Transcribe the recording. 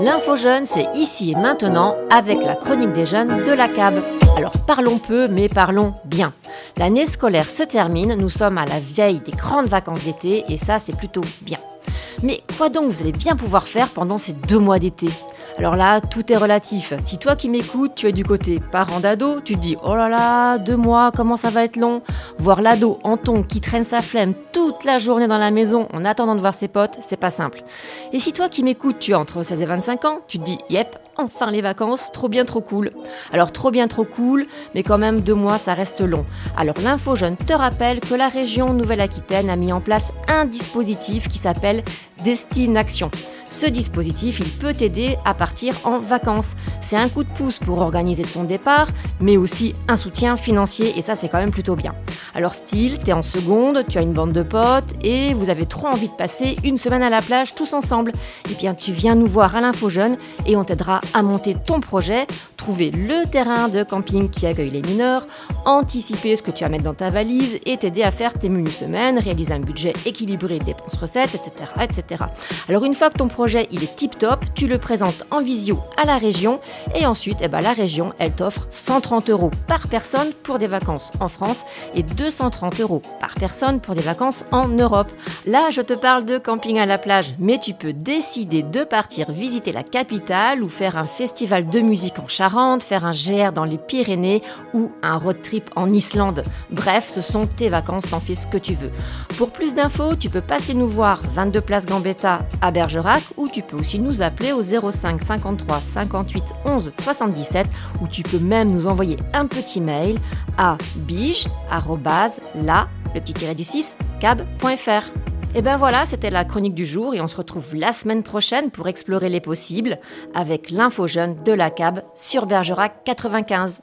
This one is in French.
L'info jeune, c'est ici et maintenant avec la chronique des jeunes de la CAB. Alors parlons peu, mais parlons bien. L'année scolaire se termine, nous sommes à la veille des grandes vacances d'été et ça c'est plutôt bien. Mais quoi donc vous allez bien pouvoir faire pendant ces deux mois d'été? Alors là, tout est relatif. Si toi qui m'écoutes, tu es du côté parent d'ado, tu te dis oh là là, deux mois, comment ça va être long? Voir l'ado en ton qui traîne sa flemme toute la journée dans la maison en attendant de voir ses potes, c'est pas simple. Et si toi qui m'écoutes, tu es entre 16 et 25 ans, tu te dis yep, enfin les vacances, trop bien, trop cool. Alors trop bien, trop cool, mais quand même deux mois, ça reste long. Alors l'info jeune te rappelle que la région Nouvelle-Aquitaine a mis en place un dispositif qui s'appelle Destination. Ce dispositif, il peut t'aider à partir en vacances. C'est un coup de pouce pour organiser ton départ, mais aussi un soutien financier, et ça c'est quand même plutôt bien. Alors style, t'es en seconde, tu as une bande de potes, et vous avez trop envie de passer une semaine à la plage tous ensemble. Eh bien tu viens nous voir à l'Info Jeune, et on t'aidera à monter ton projet, trouver le terrain de camping qui accueille les mineurs, anticiper ce que tu vas mettre dans ta valise, et t'aider à faire tes menus semaines, réaliser un budget équilibré dépenses-recettes, etc., etc. Alors une fois que ton projet il est tip top, tu le présentes en visio à la région et ensuite eh ben, la région elle t'offre 130 euros par personne pour des vacances en France et 230 euros par personne pour des vacances en Europe. Là je te parle de camping à la plage, mais tu peux décider de partir visiter la capitale ou faire un festival de musique en Charente, faire un GR dans les Pyrénées ou un road trip en Islande. Bref, ce sont tes vacances, t'en fais ce que tu veux. Pour plus d'infos, tu peux passer nous voir 22 place Gambetta à Bergerac ou tu peux aussi nous appeler au 05 53 58 11 77 ou tu peux même nous envoyer un petit mail à bige la le petit tiré du 6 cab.fr. Et ben voilà, c'était la chronique du jour et on se retrouve la semaine prochaine pour explorer les possibles avec l'info jeune de la cab sur Bergerac 95.